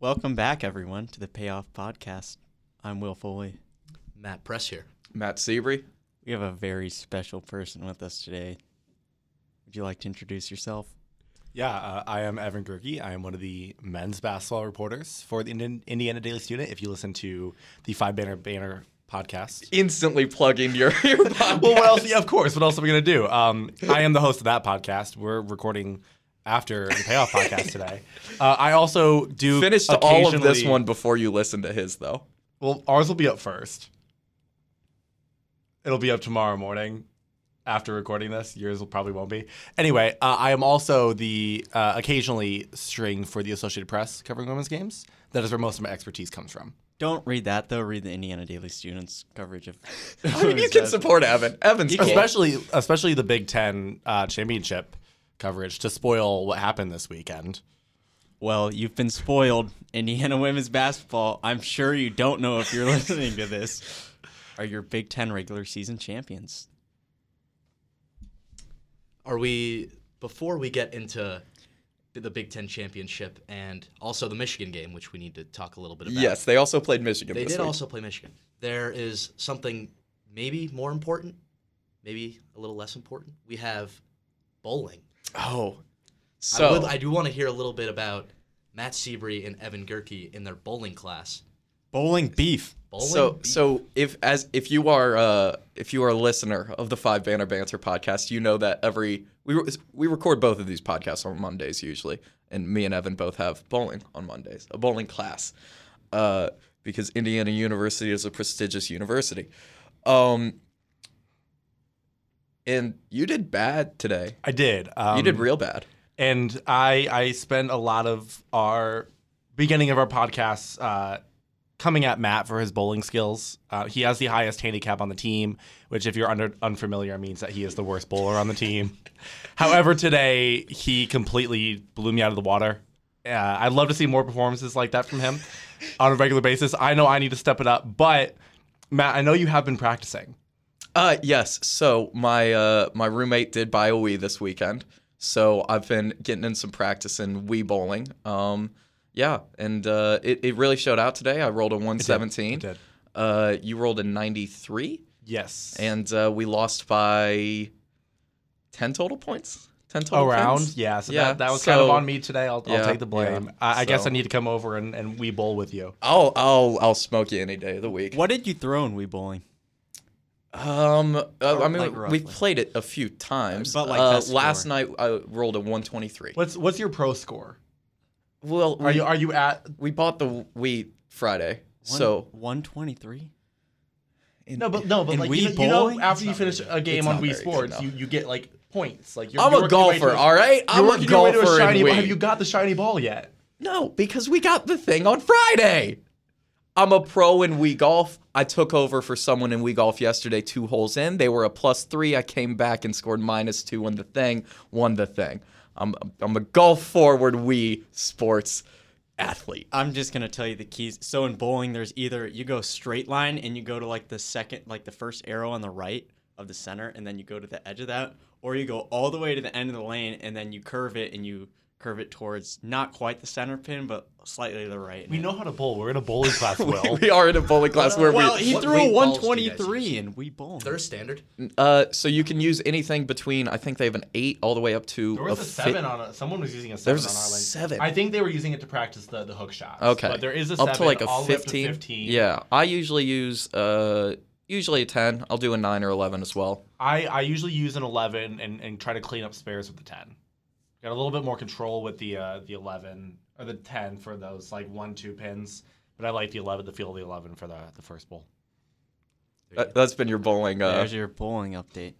Welcome back, everyone, to the Payoff Podcast. I'm Will Foley. Matt Press here. Matt Seabury. We have a very special person with us today. Would you like to introduce yourself? Yeah, uh, I am Evan Gerke. I am one of the men's basketball reporters for the Indian- Indiana Daily Student. If you listen to the Five Banner Banter podcast. Instantly plugging your, your podcast. Well, what else? Yeah, of course. What else are we going to do? Um, I am the host of that podcast. We're recording after the Payoff podcast today. Uh, I also do Finish all of this one before you listen to his, though. Well, ours will be up first. It'll be up tomorrow morning after recording this. Yours will probably won't be. Anyway, uh, I am also the uh, occasionally string for the Associated Press covering women's games. That is where most of my expertise comes from. Don't read that, though. Read the Indiana Daily Students coverage of. I mean, you can support Evan. Evan's cool. Especially, especially the Big Ten uh, championship coverage to spoil what happened this weekend. Well, you've been spoiled. Indiana women's basketball. I'm sure you don't know if you're listening to this. Are your Big Ten regular season champions? Are we before we get into the Big Ten championship and also the Michigan game, which we need to talk a little bit about? Yes, they also played Michigan they this did week. also play Michigan. There is something maybe more important, maybe a little less important. We have bowling. Oh. I, So, would, I do want to hear a little bit about Matt Seabury and Evan Gerke in their bowling class. Bowling beef. Bowling. so, beef. so if as if you are uh, if you are a listener of the Five Banner Banter podcast, you know that every we re- we record both of these podcasts on Mondays usually, and me and Evan both have bowling on Mondays, a bowling class, uh, because Indiana University is a prestigious university. Um, and you did bad today. I did. Um, you did real bad. and I I spent a lot of our beginning of our podcast uh, coming at Matt for his bowling skills. Uh, he has the highest handicap on the team, which if you're under unfamiliar means that he is the worst bowler on the team. However, today he completely blew me out of the water. Uh, I'd love to see more performances like that from him on a regular basis. I know I need to step it up, but Matt, I know you have been practicing. Uh yes. So my uh my roommate did buy a Wii this weekend. So I've been getting in some practice in Wii bowling. Um yeah, and uh it, it really showed out today. I rolled a 117. It did. Uh you rolled a 93 Yes. and uh we lost by 10 total points. 10 total around. points? Yeah, so Yeah, that, that was kind of on me today. I'll, I'll take the blame. yeah. I, I guess I need to come over and, and we bowl with you. I'll I'll I'll smoke you any day of the week. What did you throw in Wii bowling? Um, uh, I mean, like, we roughly. played it a few times. But, like, uh, last night I rolled a 123. What's what's your pro score? Well, Are we, you are you at? we bought the Wii Friday, so 123? No, but no, but like you, know- you know, after you finish very a game It's on not Wii very good, Sports, no. you, you get like points. Like you're, I'm you're a working your way golfer, to- all right. I'm a working your way to golfer. a shiny in. Wii. Have you got the shiny ball yet? No, because we got the thing on Friday. I'm a pro in Wii Golf. I took over for someone in Wii Golf yesterday, two holes in. They were a plus three. I came back and scored minus two on the thing, won the thing. I'm I'm a golf forward Wii sports athlete. I'm just gonna tell you the keys. So in bowling, there's either you go straight line and you go to like the second, like the first arrow on the right of the center, and then you go to the edge of that, or you go all the way to the end of the lane and then you curve it and you curve it towards not quite the center pin, but slightly to the right. We know how to bowl. We're in a bowling class, Will. we are in a bowling class where Well, we he What threw a weight balls do you guys 123 use? and we bowled. They're standard. uh so you can use anything between I think they have an eight all the way up to There was a fi- seven on it. Someone was using a seven There's a on our lane. seven. I think they were using it to practice the, the hook shots. Okay. But there is a up seven to like a all the way up to 15. 15. Yeah, I usually use uh usually a 10. I'll do a 9 or 11 as well. I, I usually use an 11 and, and try to clean up spares with the 10. Got a little bit more control with the uh, the 11 or the 10 for those like one two pins, but I like the 11 the feel of the 11 for the the first bowl. That, that's been your bowling uh There's your bowling update.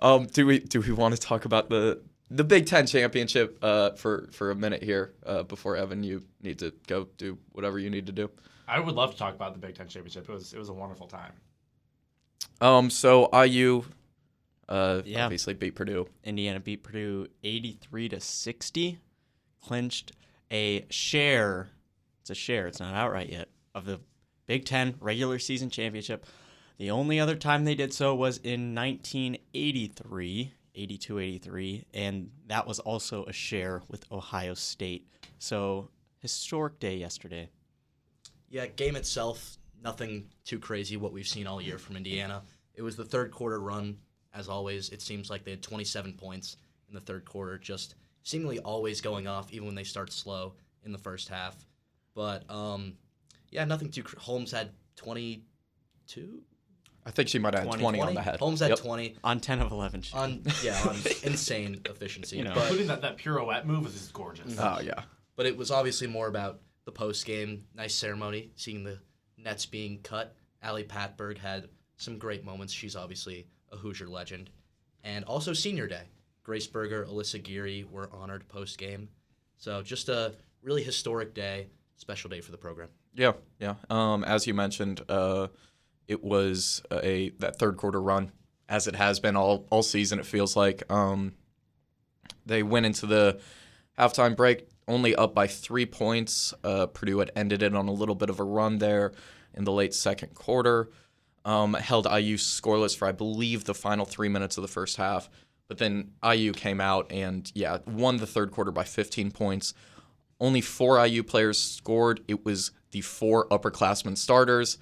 um do we do we want to talk about the the Big 10 championship uh for for a minute here uh before Evan you need to go do whatever you need to do. I would love to talk about the Big Ten championship. It was it was a wonderful time. Um so IU uh Yeah. obviously beat Purdue. Indiana beat Purdue 83 to 60, clinched a share. It's a share. It's not outright yet of the Big Ten regular season championship. The only other time they did so was in 1983, 82 83, and that was also a share with Ohio State. So historic day yesterday. Yeah, game itself, nothing too crazy what we've seen all year from Indiana. It was the third quarter run, as always. It seems like they had 27 points in the third quarter, just seemingly always going off, even when they start slow in the first half. But um, yeah, nothing too. Cr- Holmes had 22. I think she might have had 20, 20, on the head. Holmes had Yep. 20 On 10 of 11 shooting. on yeah on insane efficiency. You know. but Including that, that pirouette move was just gorgeous. Oh yeah. but it was obviously more about the post game, nice ceremony, seeing the nets being cut. Ali Patberg had some great moments. She's obviously a Hoosier legend, and also senior day. Grace Berger, Alyssa Geary were honored post game, so just a really historic day, special day for the program. Yeah, yeah. Um, as you mentioned, uh, it was a that third quarter run, as it has been all all season. It feels like um, they went into the halftime break only up by three points. Uh, Purdue had ended it on a little bit of a run there in the late second quarter. Um, held IU scoreless for I believe the final three minutes of the first half, but then IU came out and yeah won the third quarter by 15 points. Only four IU players scored. It was the four upperclassmen starters.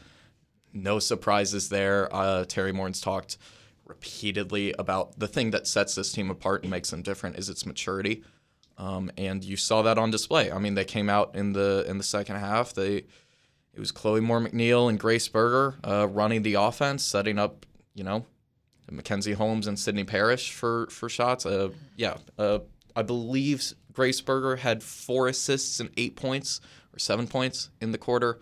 No surprises there. Uh, Teri Moren's talked repeatedly about the thing that sets this team apart and makes them different is its maturity. Um, and you saw that on display. I mean, they came out in the in the second half. They it was Chloe Moore McNeil and Grace Berger uh, running the offense, setting up you know Mackenzie Holmes and Sydney Parrish for for shots. Uh, yeah, uh, I believe Grace Berger had four assists and eight points or seven points in the quarter.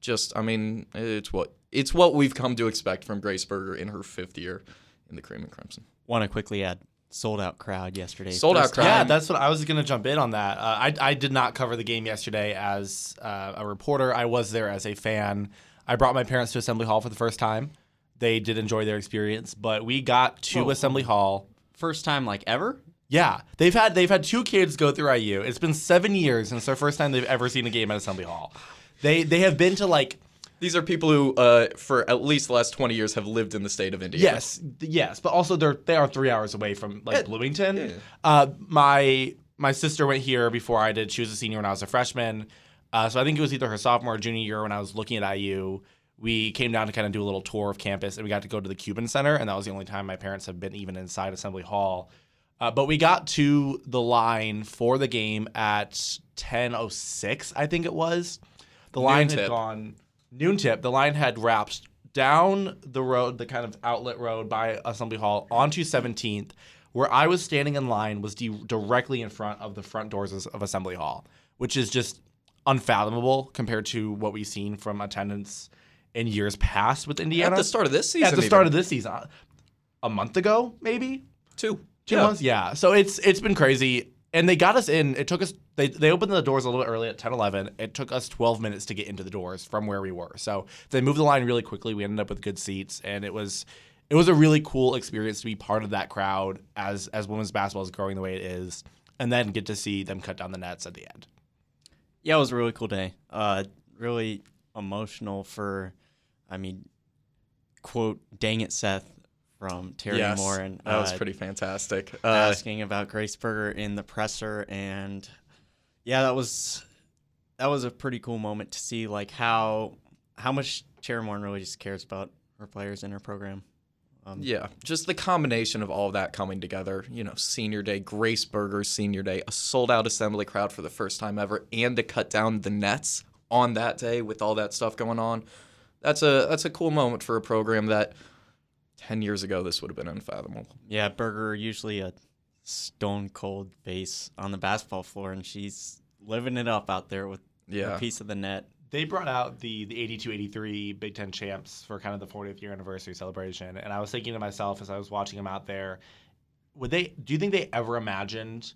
Just, I mean, it's what it's what we've come to expect from Grace Berger in her fifth year in the Cream and Crimson. Want to quickly add sold out crowd yesterday. Sold out crowd. Yeah, that's what I was going to jump in on that. Uh, I, I did not cover the game yesterday as uh, a reporter. I was there as a fan. I brought my parents to Assembly Hall for the first time. They did enjoy their experience, but we got to Whoa. Assembly Hall. First time like ever? Yeah, they've had they've had two kids go through IU. It's been seven years since their first time they've ever seen a game at Assembly Hall. They they have been to like These are people who, uh, for at least the last 20 years, have lived in the state of Indiana. Yes, yes, but also they're they are three hours away from like Yeah, Bloomington. yeah. Uh, my my sister went here before I did. She was a senior when I was a freshman, uh, so I think it was either her sophomore or junior year when I was looking at IU. We came down to kind of do a little tour of campus, and we got to go to the Cuban Center, and that was the only time my parents have been even inside Assembly Hall. Uh, but we got to the line for the game at 10:06, I think it was. The line had gone noon tip. The line had wrapped down the road, the kind of outlet road by Assembly Hall onto 17th. Where I was standing in line was di- directly in front of the front doors of Assembly Hall, which is just unfathomable compared to what we've seen from attendance in years past with Indiana. At the start of this season. At the start of this season, a month ago, maybe two. Two Yeah. months? Yeah. So it's it's been crazy. And they got us in. It took us they, they opened the doors a little bit early at 10 11. It took us 12 minutes to get into the doors from where we were. So they moved the line really quickly. We ended up with good seats and it was it was a really cool experience to be part of that crowd as as women's basketball is growing the way it is and then get to see them cut down the nets at the end. Yeah, it was a really cool day. Uh, really emotional for, I mean, quote, dang it, Seth, from Terry Yes, Moore. And, that was uh, pretty fantastic. Uh, asking about Grace Berger in the presser. And yeah, that was that was a pretty cool moment to see like how how much Teri Moren really just cares about her players in her program. Um, Yeah, just the combination of all that coming together. You know, senior day, Grace Berger's senior day, a sold out assembly crowd for the first time ever, and to cut down the nets on that day with all that stuff going on. That's a that's a cool moment for a program that ten years ago this would have been unfathomable. Yeah, Berger usually a stone cold face on the basketball floor, and she's living it up out there with Yeah. a piece of the net. They brought out the the 82-83 Big Ten champs for kind of the 40th year anniversary celebration, and I was thinking to myself as I was watching them out there, would they? Do you think they ever imagined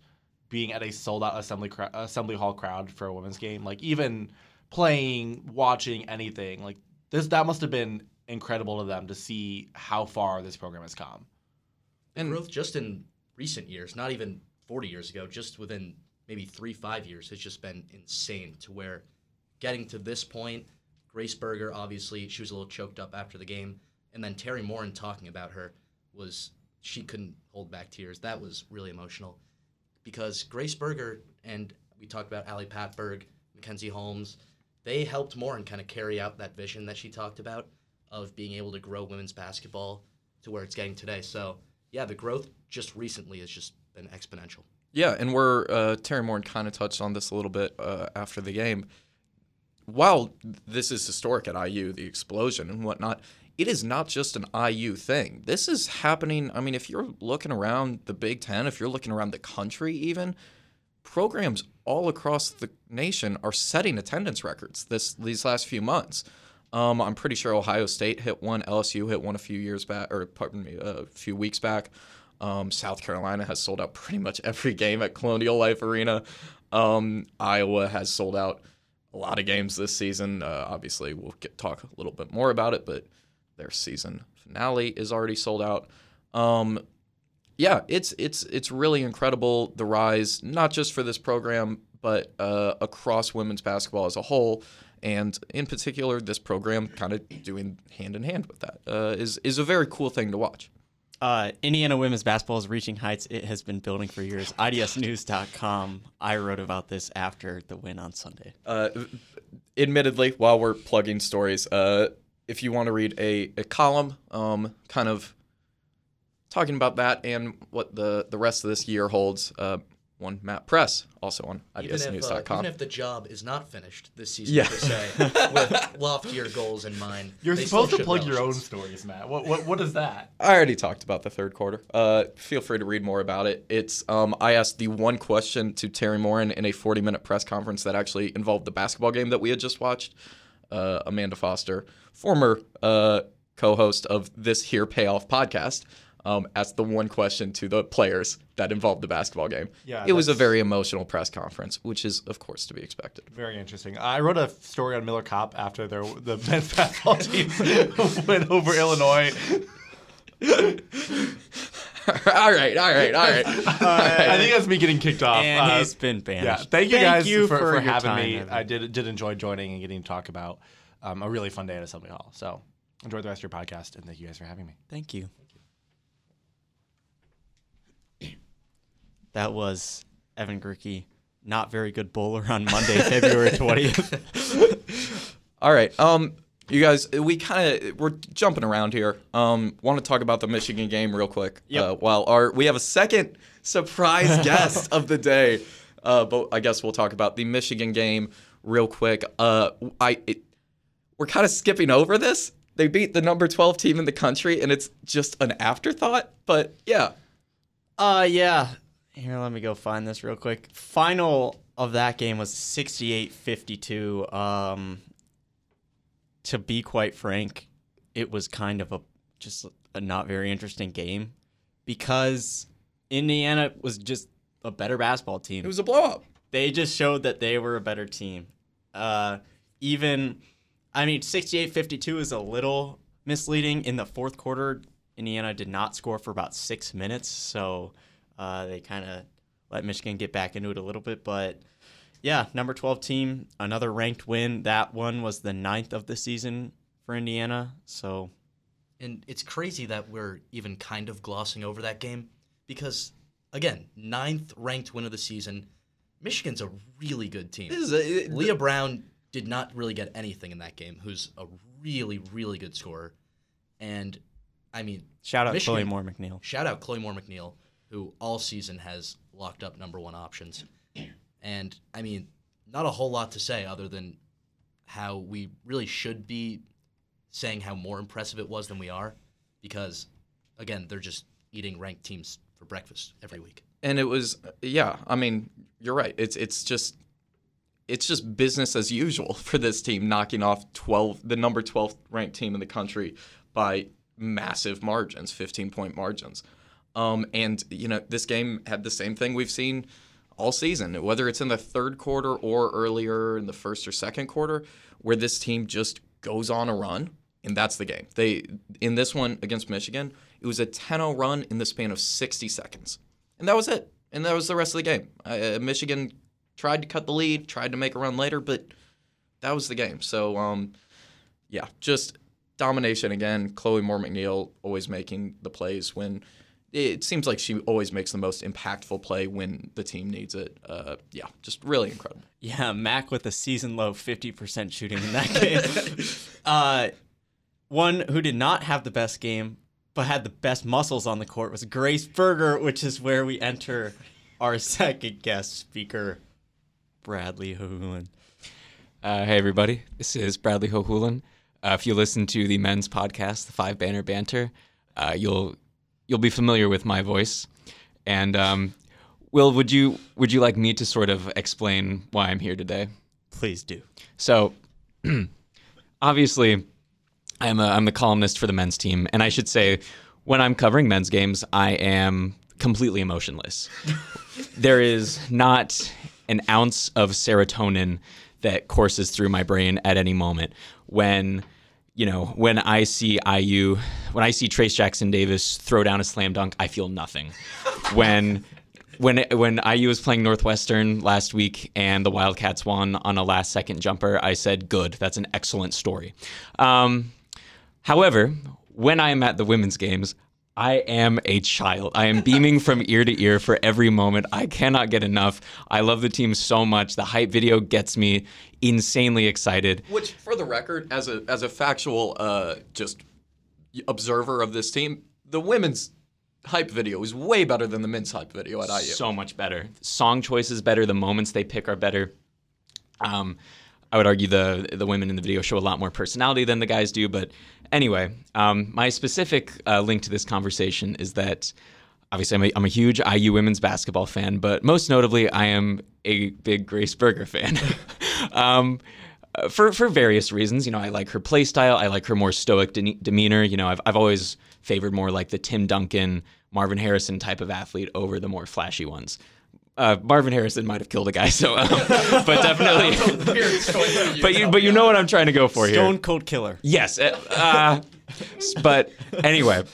being at a sold out assembly cra- assembly hall crowd for a women's game? Like even playing, watching anything like this, that must have been incredible to them to see how far this program has come. And growth just in recent years, not even 40 years ago, just within maybe three, five years, has just been insane to where getting to this point, Grace Berger, obviously, she was a little choked up after the game. And then Teri Moren talking about her was, she couldn't hold back tears. That was really emotional because Grace Berger, and we talked about Ali Patberg, Mackenzie Holmes, they helped Moren kind of carry out that vision that she talked about of being able to grow women's basketball to where it's getting today. So yeah, the growth just recently has just been exponential. Yeah, and we're uh, Teri Moren kind of touched on this a little bit uh, after the game. While this is historic at IU, the explosion and whatnot, it is not just an IU thing. This is happening. I mean, if you're looking around the Big Ten, if you're looking around the country, even programs all across the nation are setting attendance records this these last few months. Um, I'm pretty sure Ohio State hit one, LSU hit one a few years back, or pardon me, a few weeks back. Um, South Carolina has sold out pretty much every game at Colonial Life Arena. Um, Iowa has sold out a lot of games this season. Uh, obviously, we'll get, talk a little bit more about it, but their season finale is already sold out. Um, yeah, it's it's it's really incredible the rise, not just for this program, but uh, across women's basketball as a whole, and in particular, this program kind of doing hand in hand with that uh, is is a very cool thing to watch. Uh, Indiana women's basketball is reaching heights it has been building for years. IDSnews.com. I wrote about this after the win on Sunday. Uh, admittedly, while we're plugging stories, uh, if you want to read a, a column, um, kind of talking about that and what the, the rest of this year holds, uh, one Matt Press, also on Even if, uh, even if the job is not finished this season, Yeah. per se, with loftier goals in mind, You're they supposed to plug your own stories, Matt. What what what is that? I already talked about the third quarter. Uh, feel free to read more about it. It's um, I asked the one question to Teri Moren in a 40 minute press conference that actually involved the basketball game that we had just watched. Uh, Amanda Foster, former uh, co-host of this here payoff podcast, um, asked the one question to the players that involved the basketball game. Yeah, it was a very emotional press conference, which is of course to be expected. Very interesting. I wrote a story on Miller Kopp after their the men's basketball team went over Illinois. all right all right all right all right I think that's me getting kicked off. And Uh, he's been banished. Yeah, thank you guys you for, for, your having time, me. Evan. I did did enjoy joining and getting to talk about um, a really fun day at Assembly Hall. So enjoy the rest of your podcast, and thank you guys for having me. Thank you. That was Evan Gerke, not very good bowler on Monday, February 20th. All right. Um, you guys, we kind of we're jumping around here. Um, want to talk about the Michigan game real quick? Yep. Uh, while our we have a second surprise guest of the day, uh, but I guess we'll talk about the Michigan game real quick. Uh, I it, we're kind of skipping over this. They beat the number twelve team in the country, and it's just an afterthought. But yeah, Uh, yeah. Here, let me go find this real quick. Final of that game was 68-52. Um, to be quite frank, it was kind of a just a not very interesting game because Indiana was just a better basketball team. it was a blowout. they just showed that they were a better team. Uh, even, I mean, 68 52 is a little misleading. In the fourth quarter, Indiana did not score for about six minutes. So uh, they kind of let Michigan get back into it a little bit. But yeah, number 12 team, another ranked win. That one was the ninth of the season for Indiana. So And it's crazy that we're even kind of glossing over that game because, again, ninth ranked win of the season. Michigan's a really good team. This is a, Leigha Brown did not really get anything in that game, who's a really, really good scorer. And, I mean, shout out Michigan- Chloe Moore McNeil. shout out Chloe Moore McNeil, who all season has locked up number one options. And I mean, not a whole lot to say other than how we really should be saying how more impressive it was than we are, because again, they're just eating ranked teams for breakfast every week. and it was yeah i mean you're right it's it's just it's just business as usual for this team knocking off 12 the number 12th ranked team in the country by massive margins 15 point margins um, and you know this game had the same thing we've seen all season whether it's in the third quarter or earlier in the first or second quarter where this team just goes on a run and that's the game they in this one against michigan it was a 10-0 run in the span of 60 seconds and that was it. And that was the rest of the game. Uh, Michigan tried to cut the lead, tried to make a run later, but that was the game. So, um, yeah, just domination again. Chloe Moore McNeil always making the plays when it seems like she always makes the most impactful play when the team needs it. Uh, yeah, just really incredible. Yeah, Mac with a season low 50% shooting in that game. uh, one who did not have the best game, but had the best muscles on the court was Grace Berger, which is where we enter our second guest speaker, Bradley Hohulin. Uh, hey, everybody. This is Bradley Hohulin. Uh, if you listen to the men's podcast, the Five Banner Banter, uh, you'll you'll be familiar with my voice. And um, Will, would you would you like me to sort of explain why I'm here today? Please do. So, obviously, I'm a, I'm the columnist for the men's team, and I should say, when I'm covering men's games, I am completely emotionless. there is not an ounce of serotonin that courses through my brain at any moment when you know, when I see IU, when I see Trayce Jackson Davis throw down a slam dunk, I feel nothing. when when when IU was playing Northwestern last week and the Wildcats won on a last second jumper, I said, "Good, that's an excellent story." Um, however, when I am at the women's games, I am a child. I am beaming from ear to ear for every moment. I cannot get enough. I love the team so much. The hype video gets me insanely excited. Which, for the record, as a as a factual uh, just observer of this team, the women's hype video is way better than the men's hype video at IU. So much better. Song choices better. The moments they pick are better. Um, I would argue the the women in the video show a lot more personality than the guys do. But anyway, um, my specific uh, link to this conversation is that obviously I'm a, I'm a huge IU women's basketball fan, but most notably I am a big Grace Berger fan. um, for for various reasons, you know, I like her play style. I like her more stoic de- demeanor. You know, I've I've always favored more like the Tim Duncan, Marvin Harrison type of athlete over the more flashy ones uh, Marvin Harrison might have killed a guy, so um, but definitely. but you but you know what I'm trying to go for Stone here. Stone Cold Killer. Yes, uh, uh, but anyway,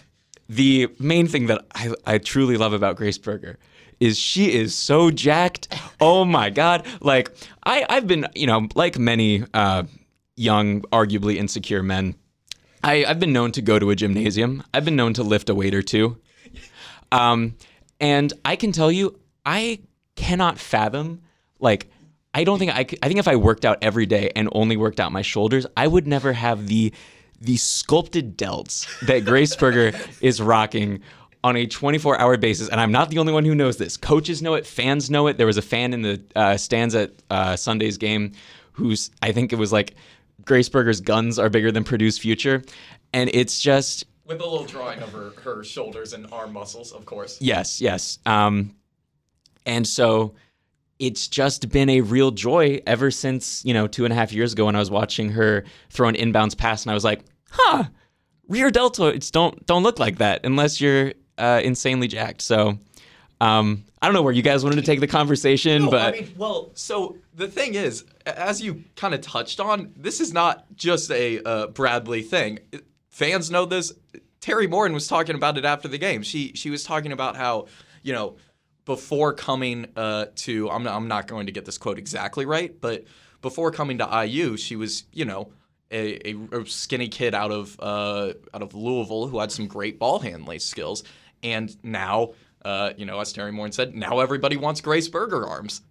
the main thing that I, I truly love about Grace Berger is she is so jacked. Oh my god! Like I I've been you know like many uh, young, arguably insecure men. I, I've been known to go to a gymnasium. I've been known to lift a weight or two. Um, and I can tell you, I cannot fathom like I don't think I could, I think if I worked out every day and only worked out my shoulders, I would never have the the sculpted delts that Grace Berger is rocking on a 24 hour basis. And I'm not the only one who knows this. Coaches know it, fans know it. There was a fan in the uh, stands at uh, Sunday's game who's, I think it was like, Grace Berger's guns are bigger than Purdue's future. And it's just. With a little drawing of her, her shoulders and arm muscles, of course. Yes, yes. Um, and so it's just been a real joy ever since, you know, two and a half years ago when I was watching her throw an inbounds pass and I was like, huh, rear deltoids don't don't look like that unless you're uh, insanely jacked. So um, I don't know where you guys wanted to take the conversation, no, but I mean, well, so the thing is, as you kind of touched on, this is not just a uh, Bradley thing. Fans know this. Teri Moren was talking about it after the game. She she was talking about how you know before coming uh, to I'm not, I'm not going to get this quote exactly right, but before coming to IU, she was you know a, a, skinny kid out of uh, out of Louisville who had some great ball handling skills, and now uh, you know as Teri Moren said, now everybody wants Grace Berger arms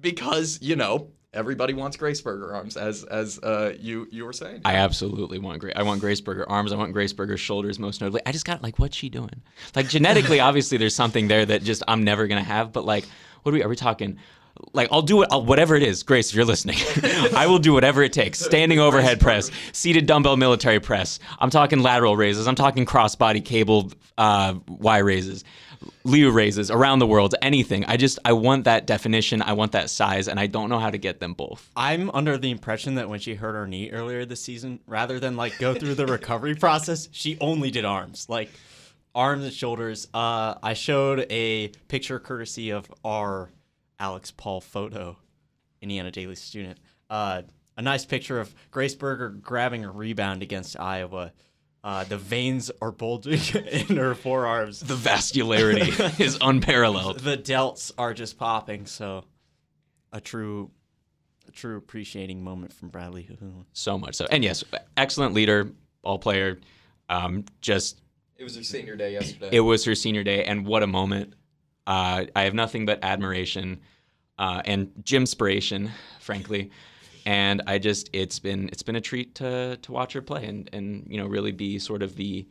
because you know everybody wants Grace Berger arms, as as uh, you you were saying. I absolutely want Grace. I want Grace Berger arms. I want Grace Berger shoulders, most notably. I just got like, what's she doing? Like genetically, obviously, there's something there that just I'm never gonna have. But like, what are we? Are we talking? Like I'll do it, I'll, whatever it is. Grace, if you're listening, I will do whatever it takes. Standing overhead press, seated dumbbell military press. I'm talking lateral raises. I'm talking crossbody cable uh, Y raises. Lu raises around the world, anything. I just I want that definition, I want that size, and I don't know how to get them both. I'm under the impression that when she hurt her knee earlier this season, rather than like go through the recovery process, she only did arms, like arms and shoulders. Uh, I showed a picture courtesy of our Alex Paul photo, Indiana Daily student. Uh, a nice picture of Grace Berger grabbing a rebound against Iowa. Uh, the veins are bulging in her forearms. The vascularity is unparalleled. The delts are just popping. So, a true, a true appreciating moment from Bradley. So much so, and yes, excellent leader, ball player. Um, just It was her senior day yesterday. It was her senior day, and what a moment! Uh, I have nothing but admiration uh, and gymspiration, frankly. And I just it's been it's been a treat to to watch her play and and you know really be sort of the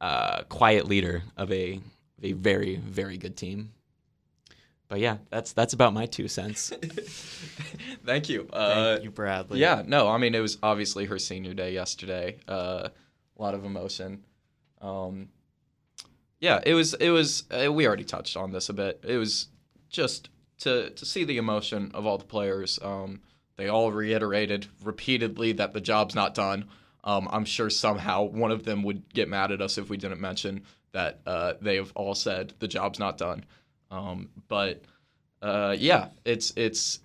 uh, quiet leader of a of a very very good team. But yeah, that's that's about my two cents. Thank you. Uh, Thank you, Bradley. Yeah, no, I mean it was obviously her senior day yesterday. Uh, a lot of emotion. Um, yeah, it was. It was. Uh, we already touched on this a bit. It was just to to see the emotion of all the players. Um, they all reiterated repeatedly that the job's not done. Um, I'm sure somehow one of them would get mad at us if we didn't mention that uh, they have all said the job's not done. Um, but uh, yeah, it's it's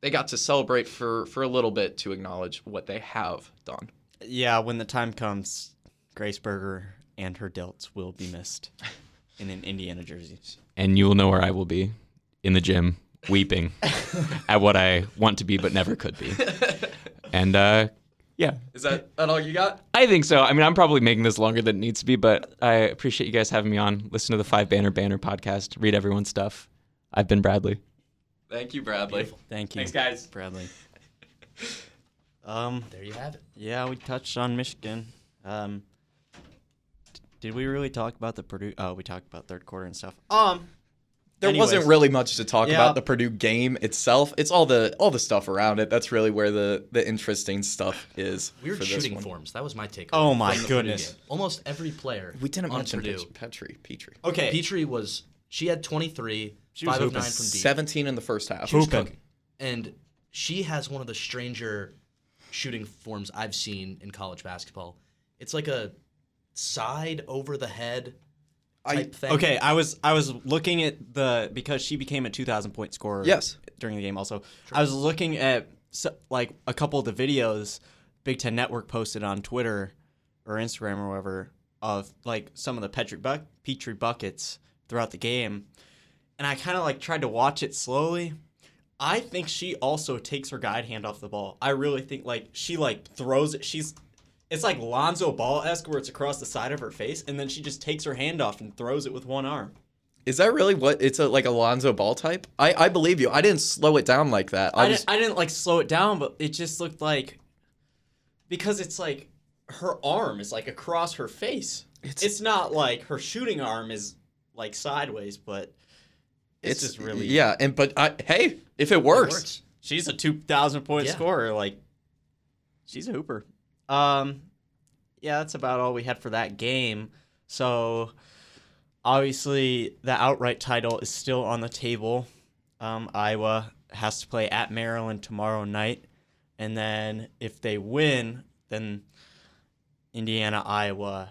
they got to celebrate for for a little bit to acknowledge what they have done. Yeah, when the time comes, Grace Berger and her delts will be missed in an Indiana jersey. and you will know where I will be in the gym, weeping at what I want to be but never could be. And uh, yeah, Is that, that all you got? I think so. I mean, I'm probably making this longer than it needs to be, but I appreciate you guys having me on. Listen to the Five Banner Banter podcast. Read everyone's stuff. I've been Bradley. Thank you, Bradley. Thank you. Thanks, guys. Bradley. Um, There you have it. yeah, we touched on Michigan. Um, d- did we really talk about the Purdue? Oh, we talked about third quarter and stuff. Um, There wasn't really much to talk Yeah. about the Purdue game itself. It's all the all the stuff around it. That's really where the the interesting stuff is. Weird for this shooting one. forms. That was my take. Oh my from the Purdue goodness. Almost every player. We didn't on mention Purdue. Petree. Petree. okay. Petree was. She had 23, She was five of hooping. nine from deep. 17 in the first half. She was And she has one of the stranger shooting forms I've seen in college basketball. It's like a side over the head I- thing. Okay, I was I was looking at the because she became a 2,000 point scorer. Yes. During the game, also, I was looking at so, like a couple of the videos Big Ten Network posted on Twitter or Instagram or whatever of like some of the Petree buck Petree buckets throughout the game, and I kind of like tried to watch it slowly. I think she also takes her guide hand off the ball. I really think like she like throws it. She's it's like Lonzo Ball esque where it's across the side of her face, and then she just takes her hand off and throws it with one arm. Is that really what it's a like a Lonzo Ball type? I, I believe you. I didn't slow it down like that. I, I, just didn't, I didn't like slow it down, but it just looked like because it's like her arm is like across her face. It's- It's, not like her shooting arm is like sideways, but it's, just really yeah. And but I, hey, if it It works, works. she's a two thousand point Yeah. scorer. Like she's a hooper. Um, yeah, that's about all we had for that game. So obviously, the outright title is still on the table. Um, Iowa has to play at Maryland tomorrow night, and then if they win, then Indiana, Iowa,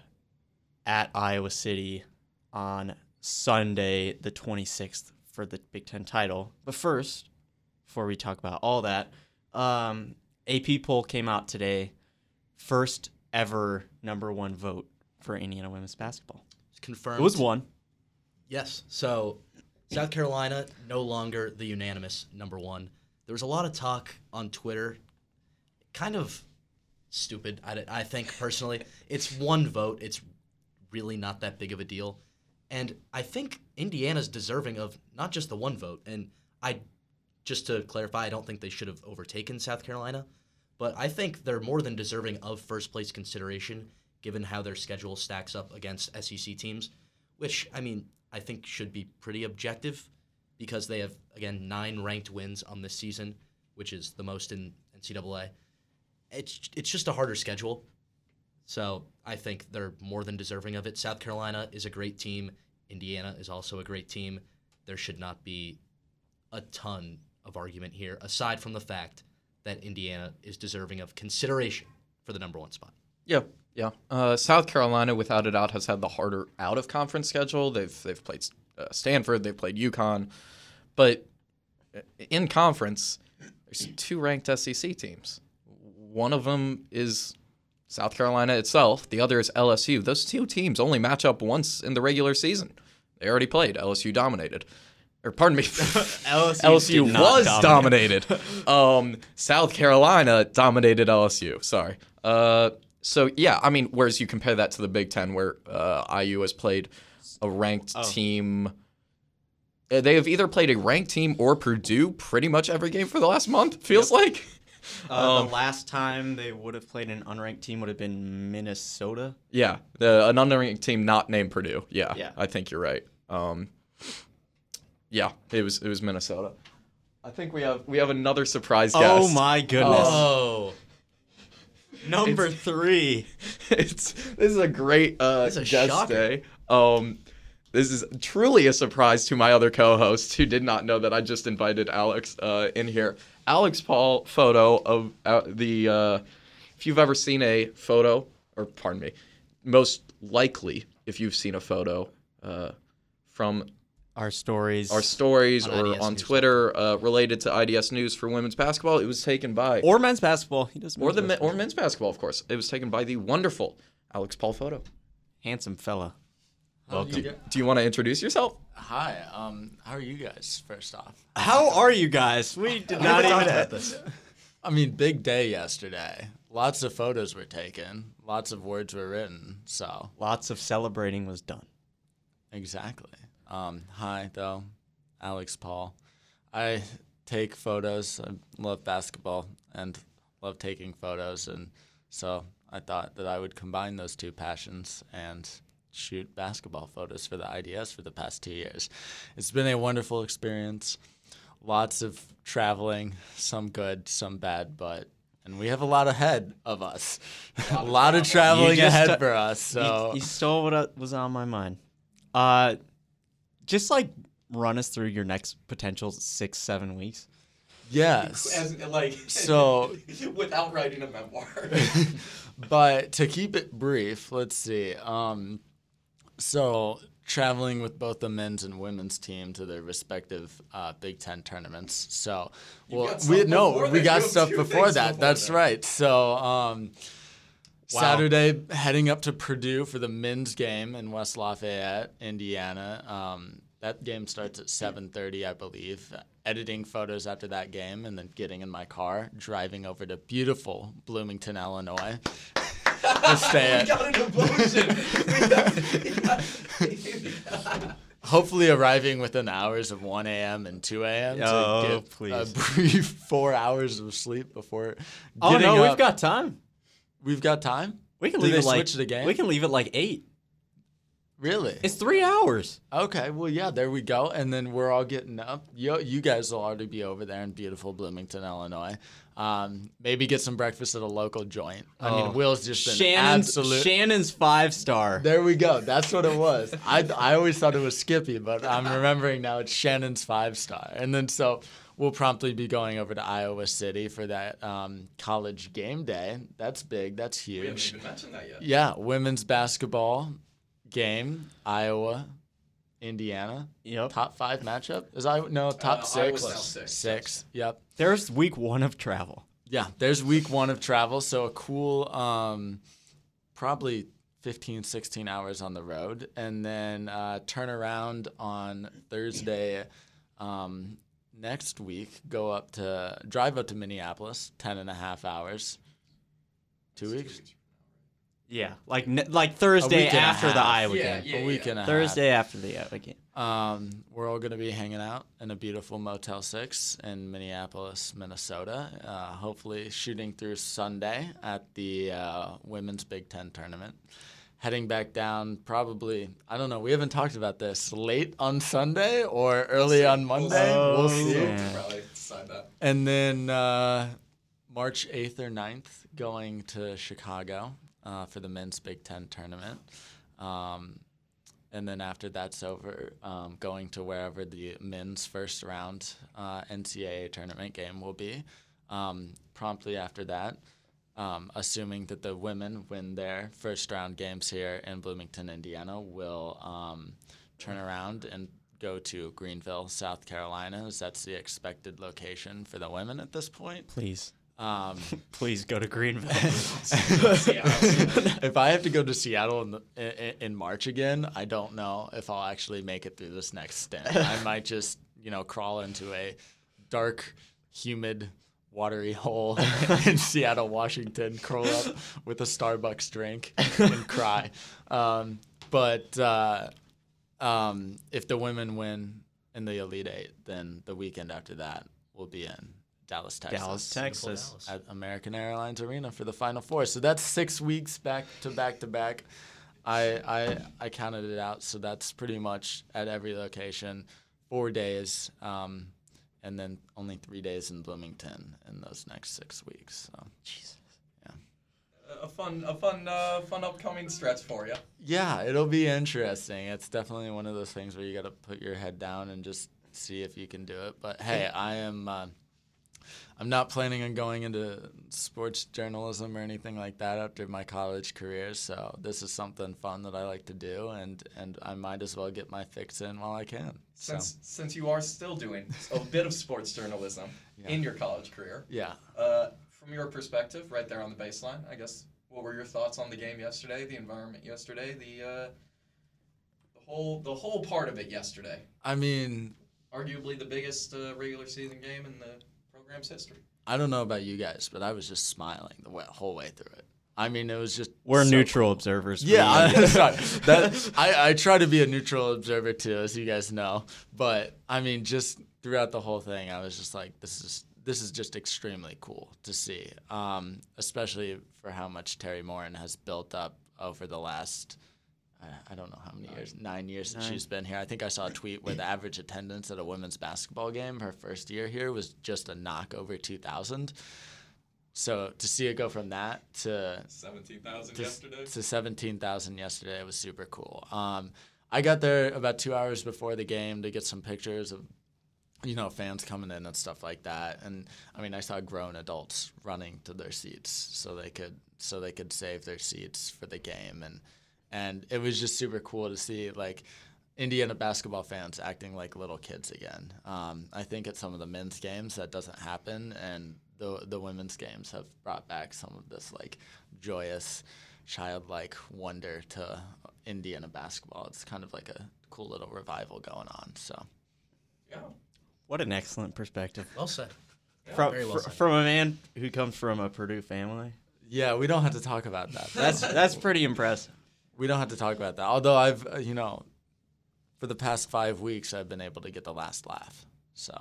at Iowa City on Sunday, the 26th, for the Big Ten title. But first, before we talk about all that, um, AP poll came out today. First ever number one vote for Indiana women's basketball. It's confirmed. It was one. Yes. So South Carolina no longer the unanimous number one. There was a lot of talk on Twitter, kind of stupid. I, I think personally, it's one vote. It's really not that big of a deal, and I think Indiana's deserving of not just the one vote. And I, just to clarify, I don't think they should have overtaken South Carolina, but I think they're more than deserving of first place consideration given how their schedule stacks up against SEC teams which I mean I think should be pretty objective because they have again nine ranked wins on this season, which is the most in NCAA. It's it's just a harder schedule, so I think they're more than deserving of it. South Carolina is a great team. Indiana is also a great team. There should not be a ton of argument here, aside from the fact that Indiana is deserving of consideration for the number one spot. Yeah, yeah. Uh, South Carolina, without a doubt, has had the harder out of conference schedule. They've they've played uh, Stanford, they've played UConn, but in conference, there's two ranked SEC teams. One of them is South Carolina itself. The other is LSU. Those two teams only match up once in the regular season. They already played. LSU dominated. Or pardon me, LSU, LSU was dominate. dominated. um, South Carolina dominated LSU. Sorry. Uh, so yeah, I mean, whereas you compare that to the Big Ten, where uh, IU has played a ranked Oh. team. uh, They have either played a ranked team or Purdue pretty much every game for the last month. Feels like. Uh, Um, the last time they would have played an unranked team would have been Minnesota. Yeah, the, an unranked team not named Purdue. Yeah, Yeah. I think you're right. Um, yeah, it was it was Minnesota. I think we have we have another surprise guest. Oh my goodness. Oh, Number three. it's this is a great uh, is guest shocking. day. Um, this is truly a surprise to my other co-host who did not know that I just invited Alex uh, in here. Alex Paul photo of uh, the uh, if you've ever seen a photo or pardon me, most likely if you've seen a photo uh, from Our stories. our stories On or IDS on News. Twitter uh, related to IDS News for women's basketball, it was taken by or men's basketball. He does or the men, or men's basketball, of course. It was taken by the wonderful Alex Paul photo. handsome fella. Do, do you want to introduce yourself? Hi, um, how are you guys? First off, How are you guys? We did not even. about this. I mean, big day yesterday. Lots of photos were taken. Lots of words were written. So Lots of celebrating was done. exactly. Um, hi, though, Alex Paul. I take photos. I love basketball and love taking photos, and so I thought that I would combine those two passions and shoot basketball photos for the IDS for the past two years. It's been a wonderful experience. Lots of traveling, some good, some bad, but and we have a lot ahead of us. a lot of traveling ahead t- for us. So you, stole what uh, was on my mind. Uh, just like run us through your next potential six, seven weeks. yes. like So- without writing a memoir. but to keep it brief, let's see. Um, so traveling with both the men's and women's team to their respective uh, Big Ten tournaments. So, well, we stuff no, we got stuff before that. before That's that. right. So. Um, Wow. Saturday, heading up to Purdue for the men's game in West Lafayette, Indiana. Um, that game starts at 7:30, I believe. Editing photos after that game, and then getting in my car, driving over to beautiful Bloomington, Illinois, to stay at. Hopefully, arriving within hours of 1 a.m. and 2 a.m. Oh, to get a brief four hours of sleep before. Oh no, up. we've got time. We've got time. We can Do leave it like switch the game? We can leave it like eight. Really? It's three hours. Okay, well, yeah, there we go. And then we're all getting up. You, you guys will already be over there in beautiful Bloomington, Illinois. Um, maybe get some breakfast at a local joint. I Oh. mean, Will's just been Shannon's absolute. Shannon's five star. there we go. That's what it was. I, I always thought it was Skippy, but I'm remembering now it's Shannon's five star. And then so we'll promptly be going over to Iowa City for that um, college game day. That's big. That's huge. mentioned that yet. Yeah, women's basketball game, Iowa, Indiana. Yep. Top five matchup? Is I no top Uh, six. Iowa's six. Six. Yep. There's week one of travel. Yeah. There's week one of travel, so a cool, um, probably 15, 16 hours on the road, and then uh, turn around on Thursday. Um, next week, go up to drive up to Minneapolis, 10 and a half hours. Two weeks. Yeah, like like Thursday week and a after the half. Iowa Yeah, game. a week and a half. Thursday after the Iowa game. Um, we're all going to be hanging out in a beautiful Motel 6 in Minneapolis, Minnesota. Uh, hopefully, shooting through Sunday at the uh, Women's Big Ten tournament. Heading back down, probably, I don't know, we haven't talked about this, late on Sunday or early on Monday. Oh, we'll see. man. Probably decide that. And then uh, March 8th or 9th, going to Chicago uh, for the men's Big Ten tournament. Um, and then after that's over, um, going to wherever the men's first round uh, NCAA tournament game will be. Um, promptly after that, um, assuming that the women win their first round games here in Bloomington, Indiana, will um, turn around and go to Greenville, South Carolina, as that's the expected location for the women at this point. Please, Um, please go to Greenville. if I have to go to Seattle in, the, in, in March again, I don't know if I'll actually make it through this next stint. I might just, you know, crawl into a dark, humid watery hole in Seattle, Washington, curl up with a Starbucks drink and cry. Um, but uh, um, if the women win in the Elite Eight, then the weekend after that will be in Dallas, Texas. Dallas, Texas. Dallas. At American Airlines Arena for the Final Four. So that's six weeks back to back to back. I, I I counted it out, so that's pretty much at every location, four days, um, and then only three days in Bloomington in those next six weeks. So. Jesus. yeah, a fun, a fun, uh, fun upcoming stretch for you. Yeah, it'll be interesting. It's definitely one of those things where you got to put your head down and just see if you can do it. But hey, I am. Uh, I'm not planning on going into sports journalism or anything like that after my college career. So this is something fun that I like to do, and and I might as well get my fix in while I can. So Since since you are still doing a bit of sports journalism in your college career, yeah. uh, from your perspective, right there on the baseline, I guess, what were your thoughts on the game yesterday, the environment yesterday, the uh, the whole the whole part of it yesterday? I mean, Arguably the biggest uh, regular season game in the program's history. I don't know about you guys, but I was just smiling the way, whole way through it. I mean, it was just We're so neutral cool. observers. Yeah, you. I, sorry. That, I, I try to be a neutral observer too, as you guys know. But I mean, just throughout the whole thing, I was just like, this is this is just extremely cool to see, um, especially for how much Teri Moren has built up over the last. I- I don't know how many years, nine years since she's been here. I think I saw a tweet where the average attendance at a women's basketball game her first year here was just a knock over 2,000. So to see it go from that to Seventeen thousand to, yesterday. to 17,000 yesterday was super cool. Um, I got there about two hours before the game to get some pictures of, you know, fans coming in and stuff like that. And I mean, I saw grown adults running to their seats so they could so they could save their seats for the game. And and it was just super cool to see like Indiana basketball fans acting like little kids again. Um, I think at some of the men's games that doesn't happen, and the the women's games have brought back some of this like joyous, childlike wonder to Indiana basketball. It's kind of like a cool little revival going on. So Yeah. What an excellent perspective Well said. from well fr- said. from a man who comes from a Purdue family. yeah, we don't have to talk about that. That's that's pretty impressive. We don't have to talk about that. Although I've uh, you know, for the past five weeks I've been able to get the last laugh. So.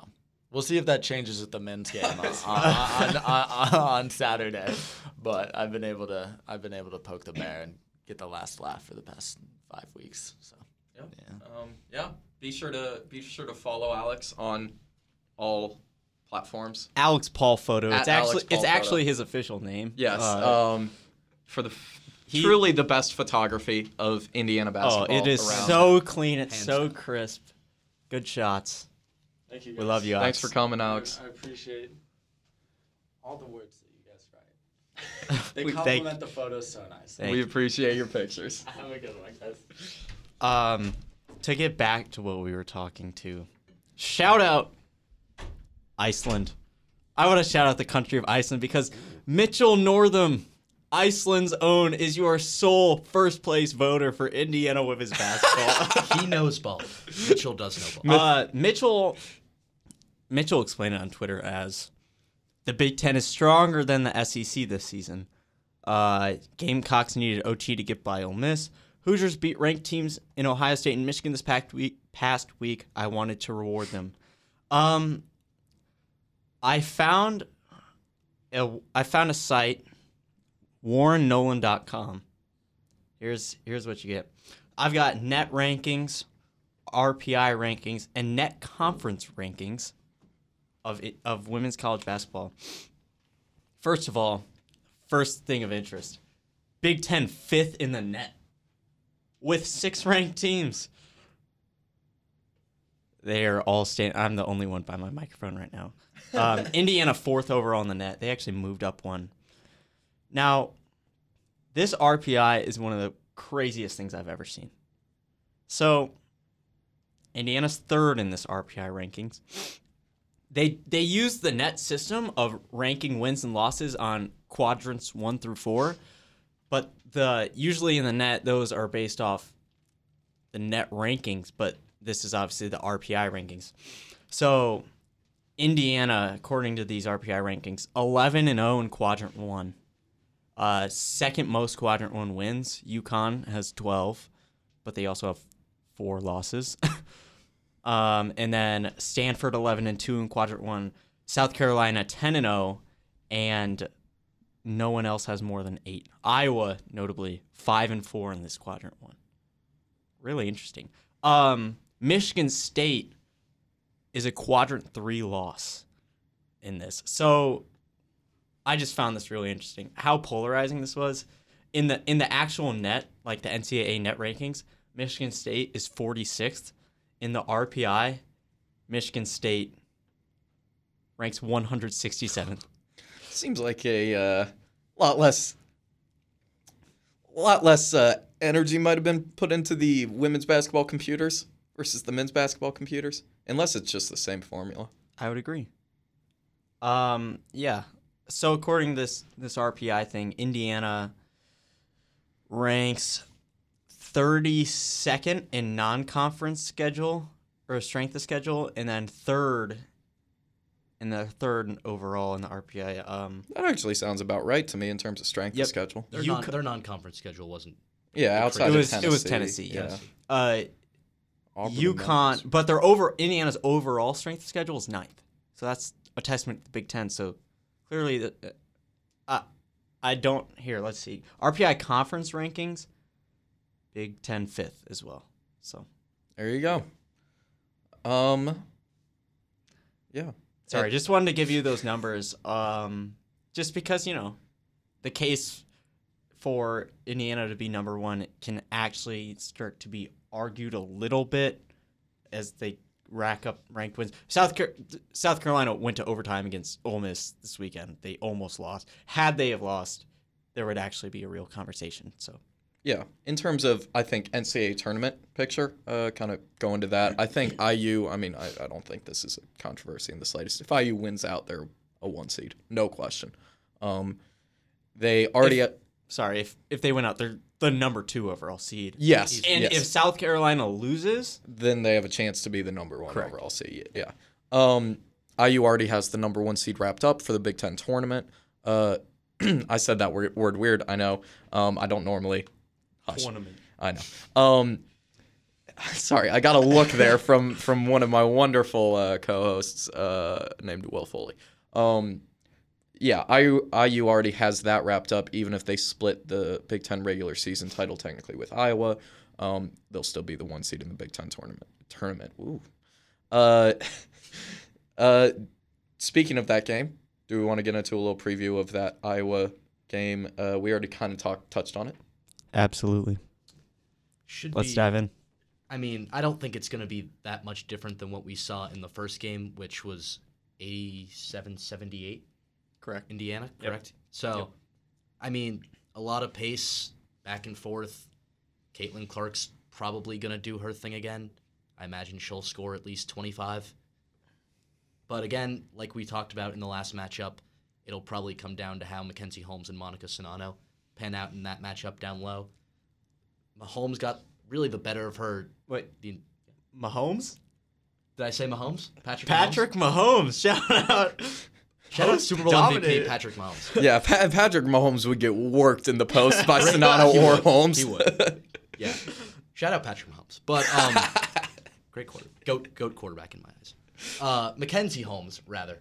We'll see if that changes with the men's game on, on, on, on, on Saturday, but I've been able to I've been able to poke the bear and get the last laugh for the past five weeks. So Yeah. Yeah. Um, yeah. Be sure to be sure to follow Alex on all platforms. Alex Paul photo. At It's actually Paul it's photo. actually his official name. Yes. Uh, um, for the f- he- truly the best photography of Indiana basketball. oh, it is around. so clean. It's Hands so down. crisp. Good shots. thank you. We love you, Thanks for coming, Alex. I appreciate all the words that you guys write. They We compliment thank- the photos so nice. Thank we appreciate your pictures. Have a good one, guys. Um, to get back to what we were talking to, shout out Iceland. I want to shout out the country of Iceland because Mitchell Northam, Iceland's own, is your sole first place voter for Indiana women's basketball. He knows ball. Mitchell does know ball. uh, Mitchell, Mitchell explained it on Twitter as the Big Ten is stronger than the SEC this season. Uh, Gamecocks needed OT to get by Ole Miss. Hoosiers beat ranked teams in Ohio State and Michigan this past week. Past week, I wanted to reward them. Um, I found a, I found a site, WarrenNolan.com. Here's here's what you get. I've got net rankings, RPI rankings, and net conference rankings of it, of women's college basketball. First of all, first thing of interest, Big Ten fifth in the net with six ranked teams. They are all staying. I'm the only one by my microphone right now. Um, Indiana fourth overall in the net. They actually moved up one. Now, this RPI is one of the craziest things I've ever seen. So, Indiana's third in this RPI rankings. They they use the net system of ranking wins and losses on quadrants one through four, but the usually in the net those are based off the net rankings, but this is obviously the RPI rankings. So Indiana, according to these RPI rankings, 11 and 0 in quadrant one. Uh, second most quadrant one wins. UConn has 12, but they also have four losses. um, and then Stanford 11 and 2 in quadrant one. South Carolina 10 and 0, and no one else has more than eight. Iowa, notably, five and four in this quadrant one. Really interesting. Um, Michigan State is a quadrant three loss in this. So I just found this really interesting. How polarizing this was. In the in the actual net, like the NCAA net rankings, Michigan State is 46th. In the RPI, Michigan State ranks 167th. Seems like a uh, lot less, a lot less uh, energy might have been put into the women's basketball computers versus the men's basketball computers, unless it's just the same formula. I would agree. Um, yeah. So according to this this RPI thing, Indiana ranks 32nd in non-conference schedule or strength of schedule, and then third in the third overall in the RPI. Um, That actually sounds about right to me in terms of strength Yep. of schedule. Their, You non, co- their non-conference schedule wasn't. Yeah, outside it of was Tennessee. it was Tennessee. Yeah. Yes. Uh, Auburn and UConn, Memphis. but their over Indiana's overall strength of schedule is ninth. So that's a testament to the Big Ten. So clearly, the, uh, I don't here. Let's see RPI conference rankings. Big Ten fifth as well. So There you go. Um. Yeah. sorry, just wanted to give you those numbers. Um, just because you know, the case for Indiana to be number one can actually start to be argued a little bit as they rack up ranked wins. South Car- South Carolina went to overtime against Ole Miss this weekend. They almost lost. Had they have lost, there would actually be a real conversation. So Yeah, in terms of I think NCAA tournament picture, uh, kind of going to that. I think IU. I mean, I, I don't think this is a controversy in the slightest. If IU wins out, they're a one seed, no question. Um, they already. Sorry if if they went out, they're the number two overall seed. yes, And yes. if South Carolina loses, then they have a chance to be the number one Correct. overall seed. Yeah. Um, IU already has the number one seed wrapped up for the Big Ten tournament. Uh, I said that word, word weird. I know. Um, I don't normally. Hush. tournament. I know. Um, sorry, I got a look there from from one of my wonderful uh, co-hosts uh, named Will Foley. Um, yeah, IU, IU already has that wrapped up. Even if they split the Big Ten regular season title technically with Iowa, um, they'll still be the one seed in the Big Ten tournament. Tournament. Ooh. Uh, uh, speaking of that game, do we want to get into a little preview of that Iowa game? Uh, we already kind of talked touched on it. Absolutely. Should Let's be, dive in. I mean, I don't think it's going to be that much different than what we saw in the first game, which was 87 78 Correct. Indiana, Yep. correct? So, I mean, a lot of pace back and forth. Caitlin Clark's probably going to do her thing again. I imagine she'll score at least 25. But again, like we talked about in the last matchup, it'll probably come down to how Mackenzie Holmes and Monika Czinano pan out in that matchup down low. Mahomes got really the better of her. Wait, The, Mahomes? did I say Mahomes? Patrick. Patrick Mahomes. Shout out. Mahomes? Shout out Host Super Bowl dominated. MVP Patrick Mahomes. Yeah, Pa- Patrick Mahomes would get worked in the post by Right. Czinano He or would. Holmes. He would. Yeah. Shout out Patrick Mahomes. But um, great quarter, goat goat quarterback in my eyes. Uh, Mackenzie Holmes, rather.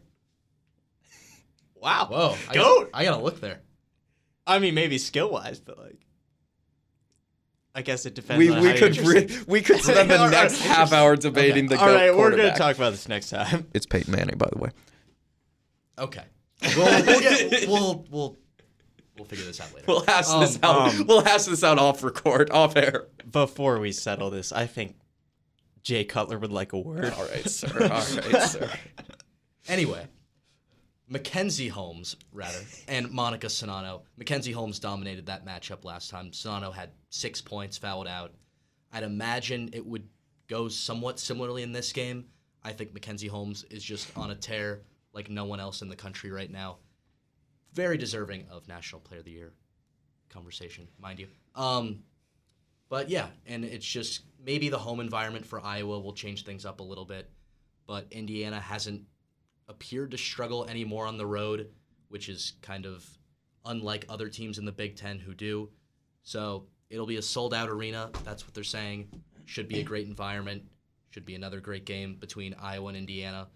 Wow. Whoa, I Goat. Gotta, I gotta look there. I mean, maybe skill wise, but like, I guess it depends. we on we how could re- we could spend the next half hour debating the All goat right, we're gonna talk about this next time. It's Peyton Manning, by the way. Okay. We'll we'll, get, we'll we'll we'll figure this out later. We'll hash this Um, out. um, we'll hash this out off record, off air. Before we settle this, I think Jay Cutler would like a word. All right, sir. All right, sir. Anyway, Mackenzie Holmes, rather, and Monika Czinano. Mackenzie Holmes dominated that matchup last time. Czinano had six points, fouled out. I'd imagine it would go somewhat similarly in this game. I think Mackenzie Holmes is just on a tear like no one else in the country right now. Very deserving of National Player of the Year conversation, mind you. Um, but yeah, and it's just maybe the home environment for Iowa will change things up a little bit. But Indiana hasn't appeared to struggle anymore on the road, which is kind of unlike other teams in the Big Ten who do. So it'll be a sold out arena. That's what they're saying. Should be a great environment. Should be another great game between Iowa and Indiana.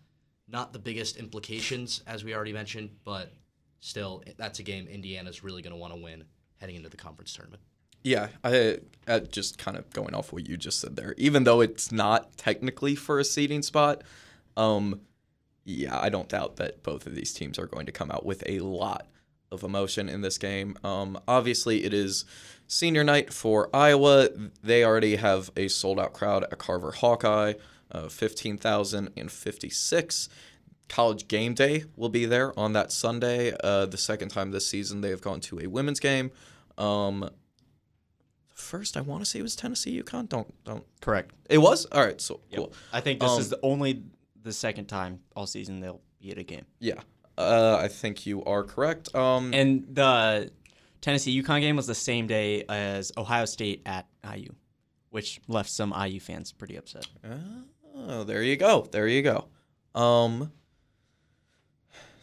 Not the biggest implications, as we already mentioned, but still, that's a game Indiana's really going to want to win heading into the conference tournament. Yeah, I uh, just kind of going off what you just said there. Even though it's not technically for a seeding spot, um, yeah, I don't doubt that both of these teams are going to come out with a lot of emotion in this game. Um, obviously, it is senior night for Iowa. They already have a sold out crowd at Carver Hawkeye, uh, 15,056. College game day will be there on that Sunday. Uh, the second time this season they have gone to a women's game. Um, first, I want to say it was Tennessee UConn. Don't don't. Correct. It was all right. So Yep. cool. I think this Um, is the only the second time all season they'll be at a game. Yeah, uh, I think you are correct. Um, And the Tennessee UConn game was the same day as Ohio State at IU, which left some IU fans pretty upset. Oh, there you go. There you go. Um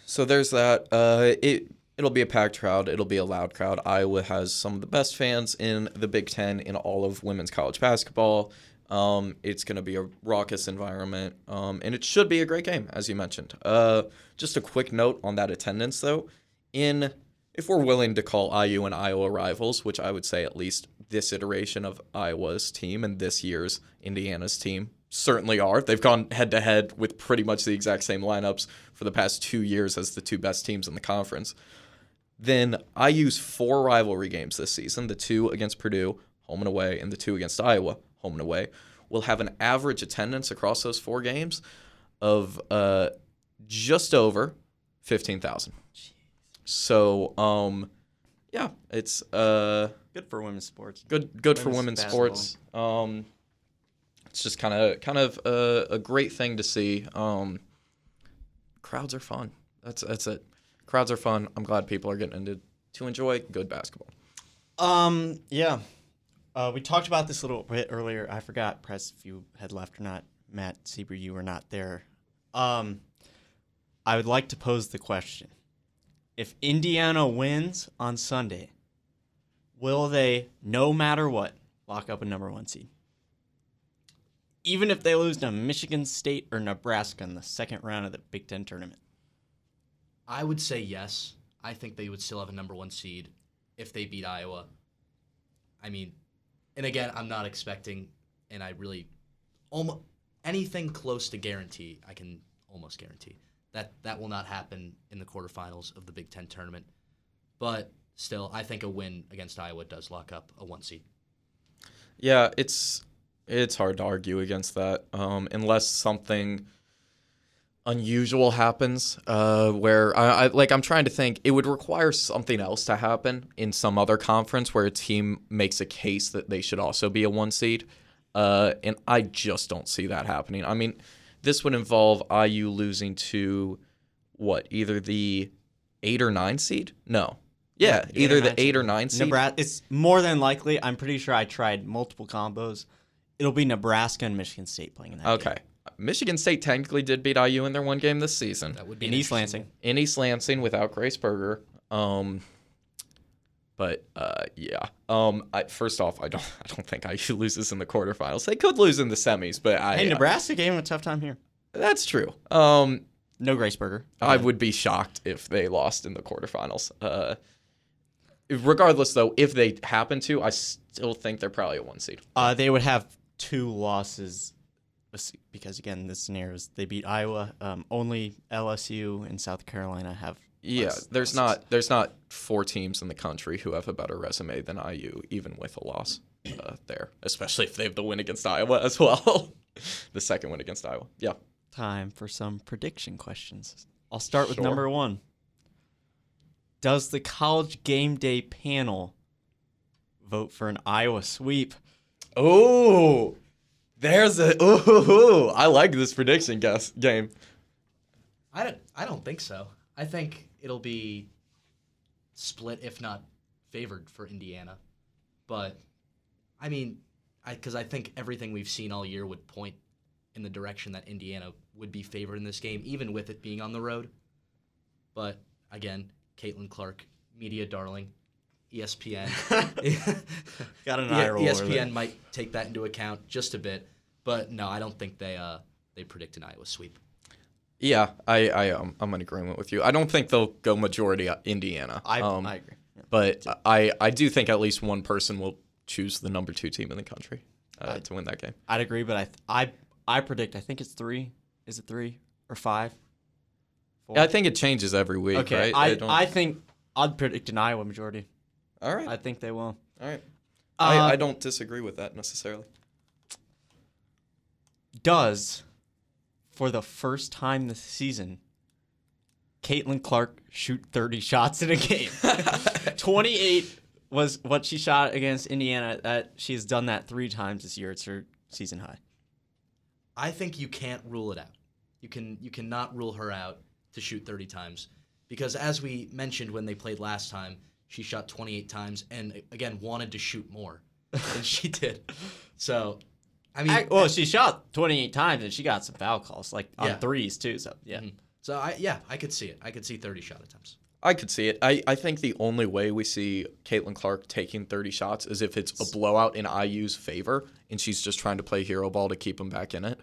so there's that. Uh it it'll be a packed crowd. It'll be a loud crowd. Iowa has some of the best fans in the Big 10 in all of women's college basketball. Um it's going to be a raucous environment. Um and it should be a great game as you mentioned. Uh just a quick note on that attendance though. In if we're willing to call IU and Iowa rivals, which I would say at least this iteration of Iowa's team and this year's Indiana's team certainly are. They've gone head to head with pretty much the exact same lineups for the past two years as the two best teams in the conference. Then I use four rivalry games this season, the two against Purdue, home and away, and the two against Iowa, home and away, will have an average attendance across those four games of uh, just over 15,000. So, um, yeah, it's uh, Good for women's sports. good good for Women's women's basketball. sports. Um, it's just kind of kind of a, a great thing to see. Um, crowds are fun. That's that's it. Crowds are fun. I'm glad people are getting into to enjoy good basketball. Um, yeah. Uh, we talked about this a little bit earlier. I forgot, Press, if you had left or not. Matt Sieber, you were not there. Um, I would like to pose the question: If Indiana wins on Sunday, will they, no matter what, lock up a number one seed? Even if they lose to Michigan State or Nebraska in the second round of the Big Ten tournament. I would say yes. I think they would still have a number one seed if they beat Iowa. I mean, and again, I'm not expecting, and I really, almost anything close to guarantee, I can almost guarantee that that will not happen in the quarterfinals of the Big Ten tournament. But still, I think a win against Iowa does lock up a one seed. Yeah, it's it's hard to argue against that um, unless something unusual happens uh, where I, I like I'm trying to think it would require something else to happen in some other conference where a team makes a case that they should also be a one seed uh, and I just don't see that happening. I mean, this would involve IU losing to what either the eight or nine seed? No, yeah, or either the eight or nine seed. Nebraska. It's more than likely. I'm pretty sure I tried multiple combos. It'll be Nebraska and Michigan State playing in that. Game. Okay. Michigan State technically did beat IU in their one game this season. That would be game. in East Lansing. In East Lansing without Grace Berger. Um, but uh, yeah. Um, I, first off, I don't I don't think IU loses in the quarterfinals. They could lose in the semis, but I Hey, Nebraska gave them a tough time here. that's true. Um, No Grace Berger. I would be shocked if they lost in the quarterfinals. Uh, regardless, though, if they happen to, I still think they're probably a one seed. Uh, they would have two losses because again, the is they beat Iowa. Um, only LSU and South Carolina have. Yeah, less there's losses. not there's not four teams in the country who have a better resume than IU, even with a loss uh, there. Especially if they have the win against Iowa as well, the second win against Iowa. Yeah, time for some prediction questions. I'll start with Sure. number one. Does the college game day panel vote for an Iowa sweep? Oh, there's a ooh. I like this prediction guess game. I don't. I don't think so. I think it'll be split, if not favored, for Indiana. But I mean, because I think everything we've seen all year would point in the direction that Indiana would be favored in this game, even with it being on the road. But again, Caitlin Clark, media darling, ESPN. Got an eye roll. ESPN might take that into account just a bit, but no, I don't think they uh they predict an Iowa sweep. Yeah, I, I um, I'm in agreement with you. I don't think they'll go majority uh, Indiana. I, um, I agree. Yeah. but I, I do think at least one person will choose the number two team in the country uh, to win that game. I'd agree, but I, th- I, I predict. I think it's three. Is it three or five? Four? Yeah, I think it changes every week, okay, right? I, don't- I think I'd predict an Iowa majority. All right, I think they will. all right. Uh, I, I don't disagree with that necessarily. does, for the first time this season, Caitlin Clark shoot 30 shots in a game. 28 was what she shot against Indiana. That she's done that three times this year. It's her season high. I think you can't rule it out. You can you cannot rule her out to shoot 30 times because as we mentioned when they played last time, she shot 28 times and again wanted to shoot more than she did. So, I mean, I- well, she shot 28 times and she got some foul calls, like on Yeah. threes too. So yeah, Mhm. so I yeah, I could see it. I could see 30 shot attempts. I could see it. I, I think the only way we see Caitlin Clark taking 30 shots is if it's a blowout in IU's favor and she's just trying to play hero ball to keep them back in it.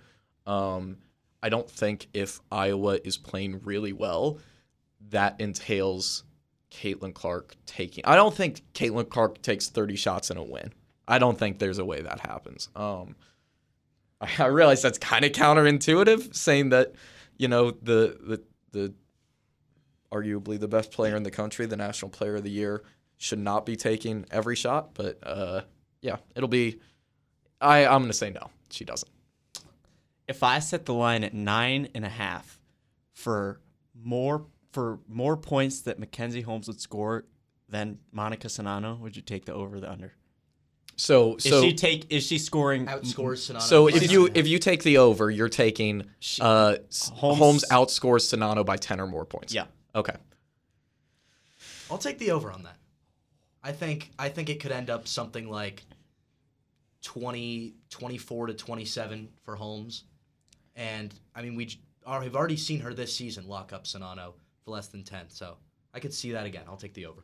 Um, I don't think if Iowa is playing really well, that entails Caitlin Clark taking. I don't think Caitlin Clark takes 30 shots in a win. I don't think there's a way that happens. Um, I, I realize that's kind of counterintuitive, saying that, you know, the the the arguably the best player in the country, the national player of the year, should not be taking every shot. But uh, yeah, it'll be. I I'm gonna say no. She doesn't. if I set the line at nine and a half for more for more points that Mackenzie Holmes would score than Monika Czinano, would you take the over or the under? So Is so she take? Is she scoring? Outscores Czinano? so if you if you take the over, you're taking uh, Holmes- Holmes, outscores Czinano by ten or more points. Yeah. Okay. I'll take the over on that. I think I think it could end up something like 20 24 to 27 for Holmes. And I mean we are, have already seen her this season lock up Czinano for less than 10. So I could see that again. I'll take the over.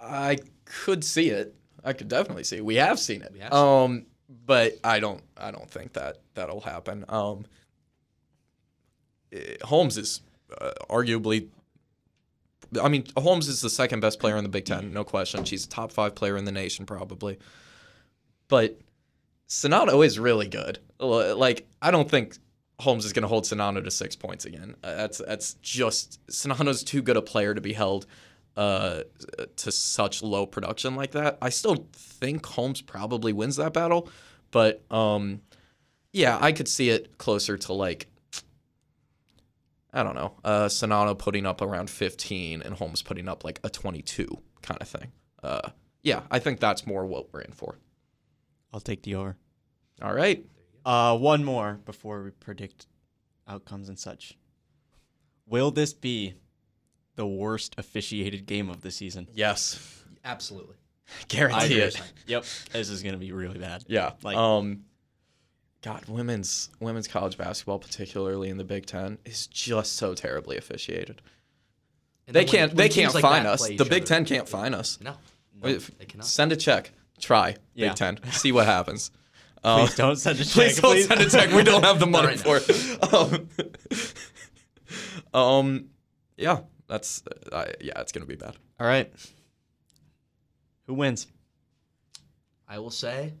I could see it. I could definitely see it. We have seen it. Have seen um, but I don't. I don't think that that'll happen. Um, eh, Holmes is uh, arguably. I mean, Holmes is the second best player in the Big Ten, no question. She's a top five player in the nation, probably. But Czinano is really good. Like, I don't think Holmes is going to hold Czinano to six points again. Uh, That's that's just Czinano's too good a player to be held uh, to such low production like that. I still think Holmes probably wins that battle, but um, yeah, I could see it closer to like I don't know, uh, Czinano putting up around 15 and Holmes putting up like a 22 kind of thing. Uh, yeah, I think that's more what we're in for. I'll take the R. All right. Uh, one more before we predict outcomes and such. Will this be the worst officiated game of the season? Yes. Absolutely. Guarantee it. Yep, this is gonna be really bad. Yeah. Like- um God, women's women's college basketball, particularly in the Big Ten, is just so terribly officiated. They when- can't when they can't like fine that us. The Big other- Ten can't find us. No. No, If- they cannot. Send a check. Try Yeah. Big Ten. See what happens. Um, Please don't send a check. Please don't send a check. We don't have the money right for it. Um, um, yeah, that's uh, yeah, it's gonna be bad. All right. Who wins? I will say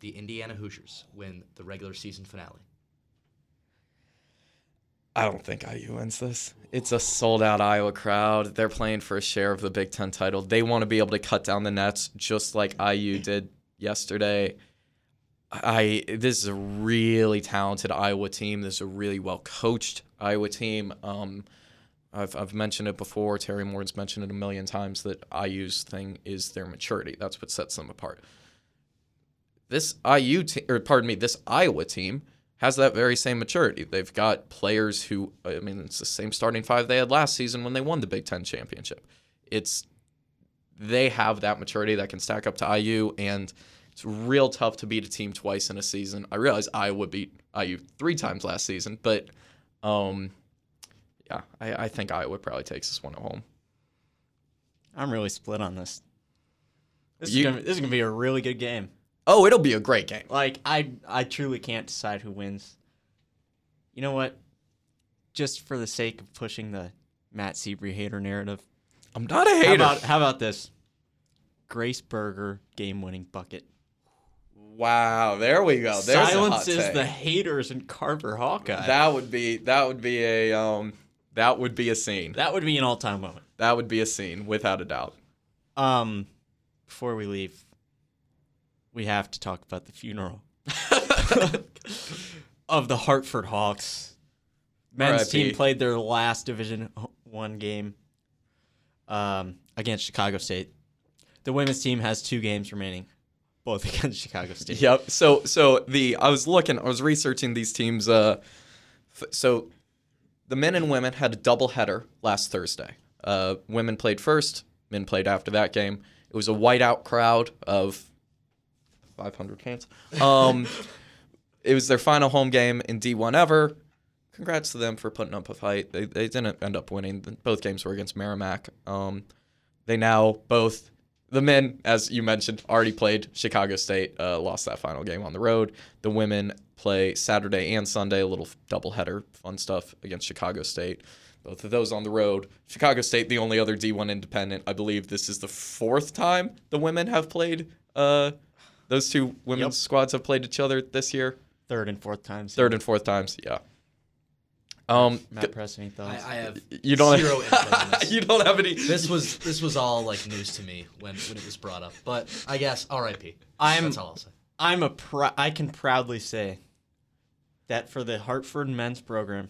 the Indiana Hoosiers win the regular season finale. I don't think IU wins this. It's a sold out Iowa crowd. They're playing for a share of the Big Ten title. They want to be able to cut down the nets just like IU did yesterday. I this is a really talented Iowa team. This is a really well coached Iowa team. Um, I've I've mentioned it before. Teri Moren's mentioned it a million times that IU's thing is their maturity. That's what sets them apart. This IU team, or pardon me, this Iowa team has that very same maturity. They've got players who, I mean, it's the same starting five they had last season when they won the Big Ten championship. It's they have that maturity that can stack up to IU, and It's real tough to beat a team twice in a season. I realize Iowa beat IU three times last season, but um, yeah, I, I think Iowa probably takes this one at home. I'm really split on this. This, You- is gonna, this is gonna be a really good game. Oh, it'll be a great game. Like I, I truly can't decide who wins. You know what? Just for the sake of pushing the Matt Seabury hater narrative, I'm not a how hater. about how about this? Grace Berger game-winning bucket wow, there we go. There's silences the haters in Carver Hawkeye. That would be that would be a um that would be a scene. that would be an all-time moment. That would be a scene without a doubt. Um, before we leave, we have to talk about the funeral of the Hartford Hawks. Men's team played their last Division One game um, against Chicago State. The women's team has two games remaining, both against Chicago State. Yep. So so the I was looking, I was researching these teams. Uh, f- so the men and women had a doubleheader last Thursday. Uh, women played first, men played after that game. It was a whiteout crowd of 500 fans. Um, it was their final home game in D1 ever. Congrats to them for putting up a fight. They, they didn't end up winning. Both games were against Merrimack. Um, they now both the men, as you mentioned, already played Chicago State, uh, lost that final game on the road. The women play Saturday and Sunday, a little doubleheader, fun stuff against Chicago State. Both of those on the road. Chicago State, the only other D1 independent. I believe this is the fourth time the women have played. Uh, those two women's Yep. squads have played each other this year. Third and fourth times. Third and fourth times, yeah. Um, Matt Press, any thoughts? I have you don't zero input in this. you don't have any. This was this was all like news to me when, when it was brought up. But I guess R.I.P. I'm- That's all I'll say. I'm a pr- I can proudly say that for the Hartford men's program,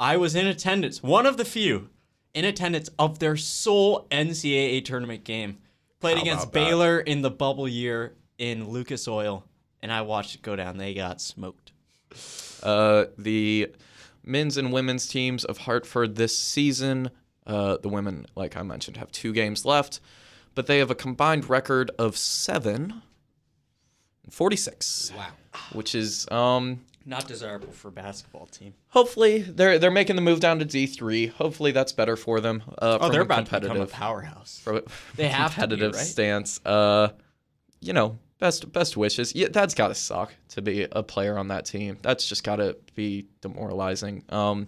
I was in attendance, one of the few in attendance of their sole NCAA tournament game. Played How against about that? Baylor in the bubble year in Lucas Oil, and I watched it go down. They got smoked. Uh, the men's and women's teams of Hartford this season. Uh, the women, like I mentioned, have two games left, but they have a combined record of seven and 46. Wow. Which is um, Not desirable for a basketball team. hopefully they're they're making the move down to D three. Hopefully that's better for them. Uh, Oh, they're about to become a competitive powerhouse. from a They have to be, competitive right? stance. Uh, you know, best best wishes. Yeah, that's got to suck to be a player on that team. That's just got to be demoralizing. Um,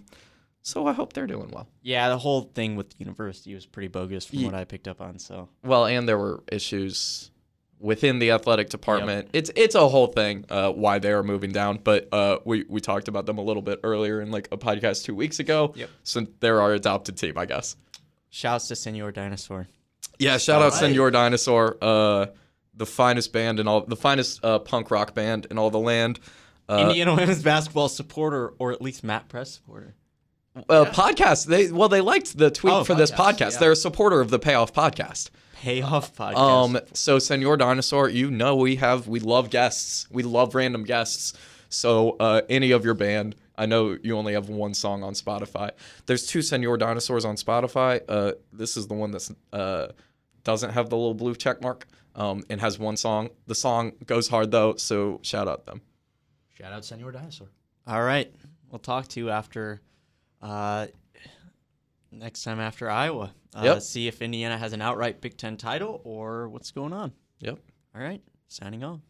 so I hope they're doing well. Yeah, the whole thing with the university was pretty bogus from Ye- what I picked up on. So Well, and there were issues within the athletic department. It's it's a whole thing uh, why they are moving down. But uh, we we talked about them a little bit earlier in like a podcast two weeks ago. Yep. So they're our adopted team, I guess. shouts to Senor Dinosaur. Yeah, shout out Alright. Senor Dinosaur, uh, the finest band in all, the finest uh, punk rock band in all the land. Uh, Indiana women's basketball supporter, or at least Matt Press supporter. uh, podcast. They well, they liked the tweet Oh, for this podcast, podcast. yeah. They're a supporter of the Payoff podcast. Payoff podcast. Um, so Senor Dinosaur, you know we have we love guests. We love random guests. So uh, any of your band, I know you only have one song on Spotify. There's two Senor Dinosaurs on Spotify. Uh, this is the one that's uh, doesn't have the little blue check mark. Um, and has one song. The song goes hard though, so shout out them. Shout out Senor Dinosaur. All right, we'll talk to you after uh, next time after Iowa. Uh, Yep. See if Indiana has an outright Big Ten title or what's going on. Yep. All right, signing off.